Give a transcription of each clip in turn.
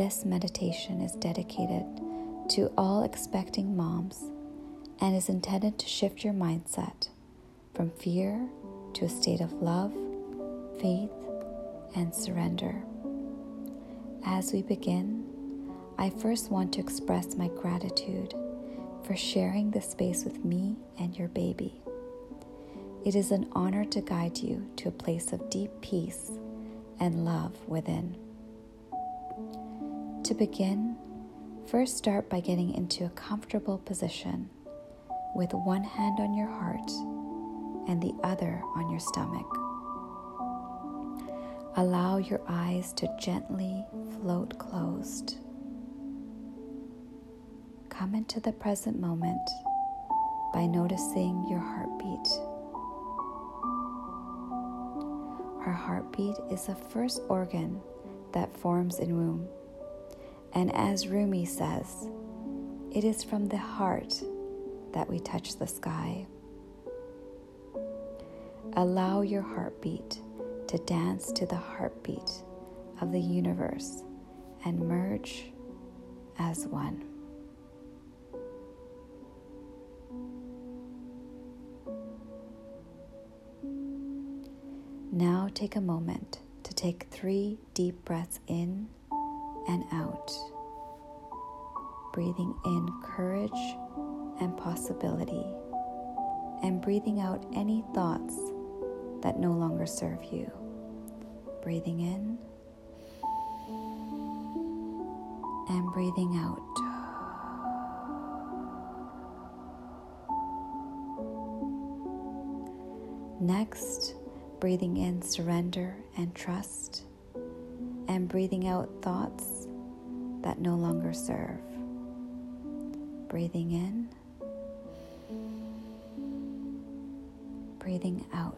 This meditation is dedicated to all expecting moms and is intended to shift your mindset from fear to a state of love, faith, and surrender. As we begin, I first want to express my gratitude for sharing this space with me and your baby. It is an honor to guide you to a place of deep peace and love within. To begin, first start by getting into a comfortable position with one hand on your heart and the other on your stomach. Allow your eyes to gently float closed. Come into the present moment by noticing your heartbeat. Our heartbeat is the first organ that forms in womb. And as Rumi says, it is from the heart that we touch the sky. Allow your heartbeat to dance to the heartbeat of the universe and merge as one. Now take a moment to take three deep breaths in and out, breathing in courage and possibility, and breathing out any thoughts that no longer serve you. Breathing in and breathing out. Next, breathing in surrender and trust, and breathing out thoughts that no longer serve. Breathing in, breathing out.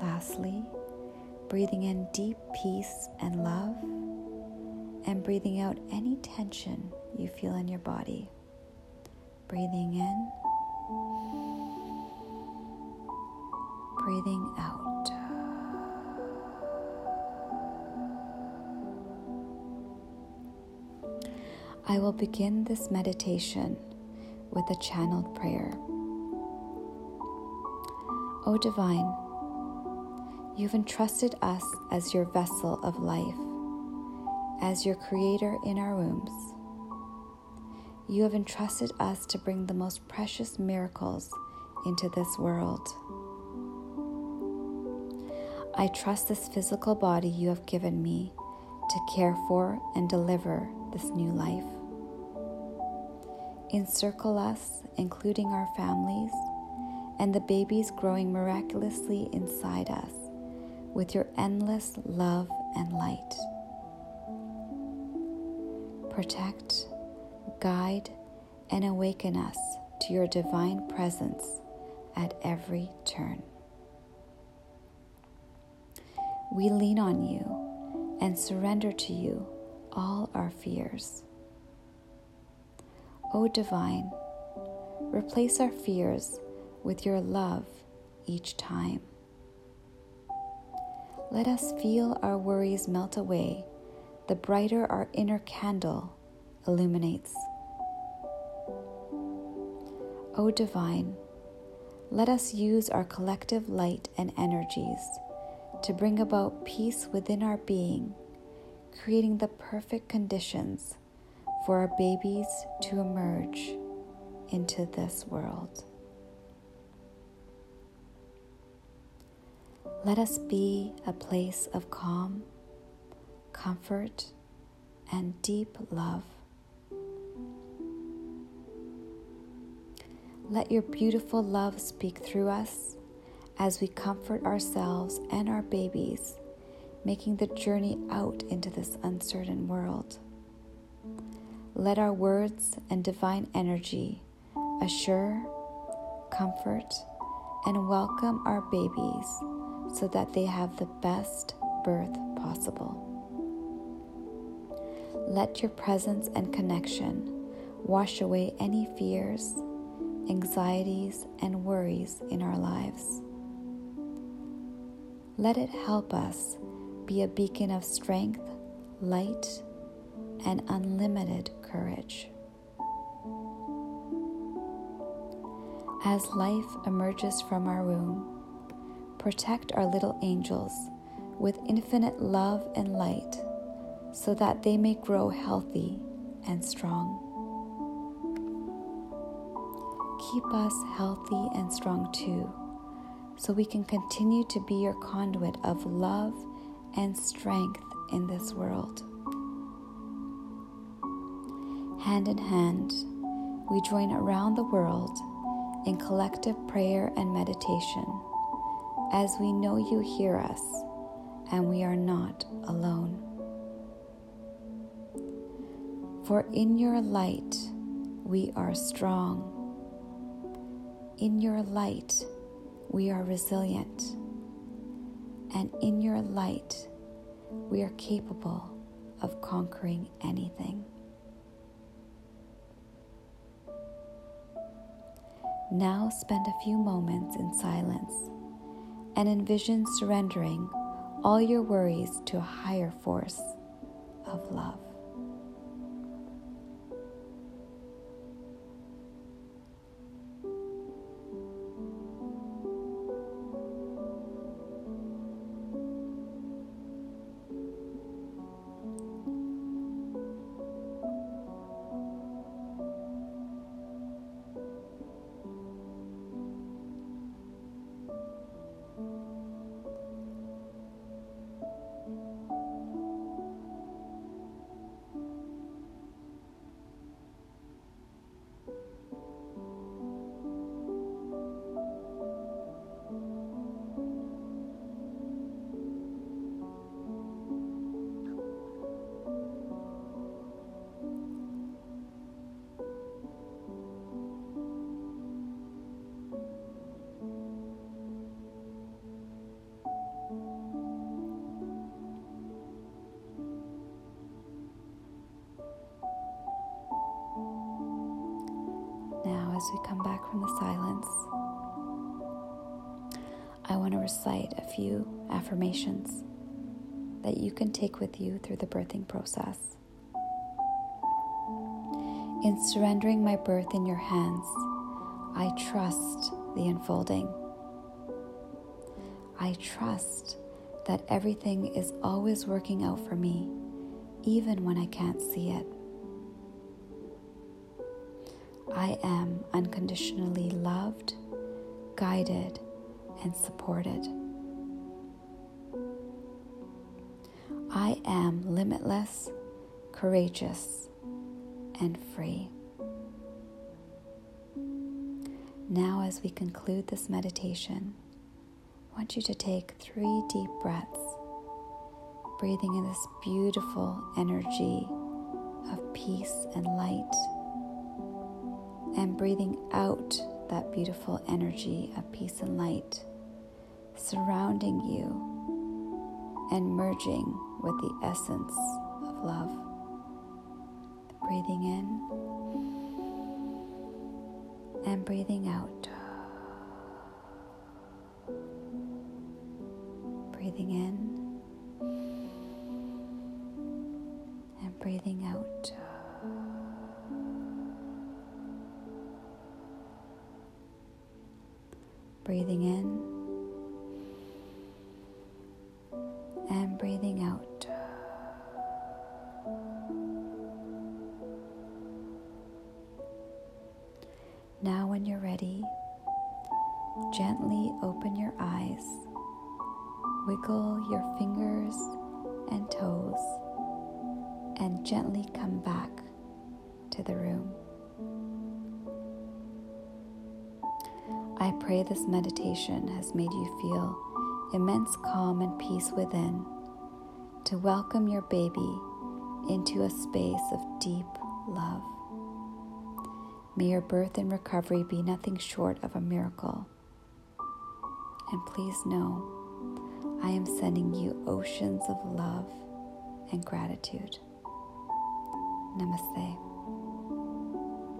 Lastly, breathing in deep peace and love, and breathing out any tension you feel in your body. Breathing in, breathing out. I will begin this meditation with a channeled prayer. O Divine, you've entrusted us as your vessel of life, as your creator in our wombs. You have entrusted us to bring the most precious miracles into this world. I trust this physical body you have given me to care for and deliver this new life. Encircle us, including our families, and the babies growing miraculously inside us with your endless love and light. Protect, guide, and awaken us to your divine presence at every turn. We lean on you and surrender to you all our fears. O Divine, replace our fears with your love each time. Let us feel our worries melt away, the brighter our inner candle illuminates. O Divine, let us use our collective light and energies to bring about peace within our being, creating the perfect conditions for our babies to emerge into this world. Let us be a place of calm, comfort, and deep love. Let your beautiful love speak through us as we comfort ourselves and our babies, making the journey out into this uncertain world. Let our words and divine energy assure, comfort, and welcome our babies so that they have the best birth possible. Let your presence and connection wash away any fears, anxieties, and worries in our lives. Let it help us be a beacon of strength, light, and unlimited courage. As life emerges from our womb, protect our little angels with infinite love and light so that they may grow healthy and strong. Keep us healthy and strong too, so we can continue to be your conduit of love and strength in this world. Hand in hand, we join around the world in collective prayer and meditation as we know you hear us and we are not alone. For in your light we are strong. In your light we are resilient. And in your light we are capable of conquering anything. Now spend a few moments in silence and envision surrendering all your worries to a higher force of love. Come back from the silence, I want to recite a few affirmations that you can take with you through the birthing process. In surrendering my birth in your hands, I trust the unfolding. I trust that everything is always working out for me, even when I can't see it. I am unconditionally loved, guided, and supported. I am limitless, courageous, and free. Now, as we conclude this meditation, I want you to take three deep breaths, breathing in this beautiful energy of peace and light and breathing out that beautiful energy of peace and light surrounding you and merging with the essence of love. Breathing in and breathing out. In and breathing out. Now, when you're ready, gently open your eyes, wiggle your fingers and toes, and gently come back to the room. Pray this meditation has made you feel immense calm and peace within to welcome your baby into a space of deep love. May your birth and recovery be nothing short of a miracle. And please know, I am sending you oceans of love and gratitude. Namaste.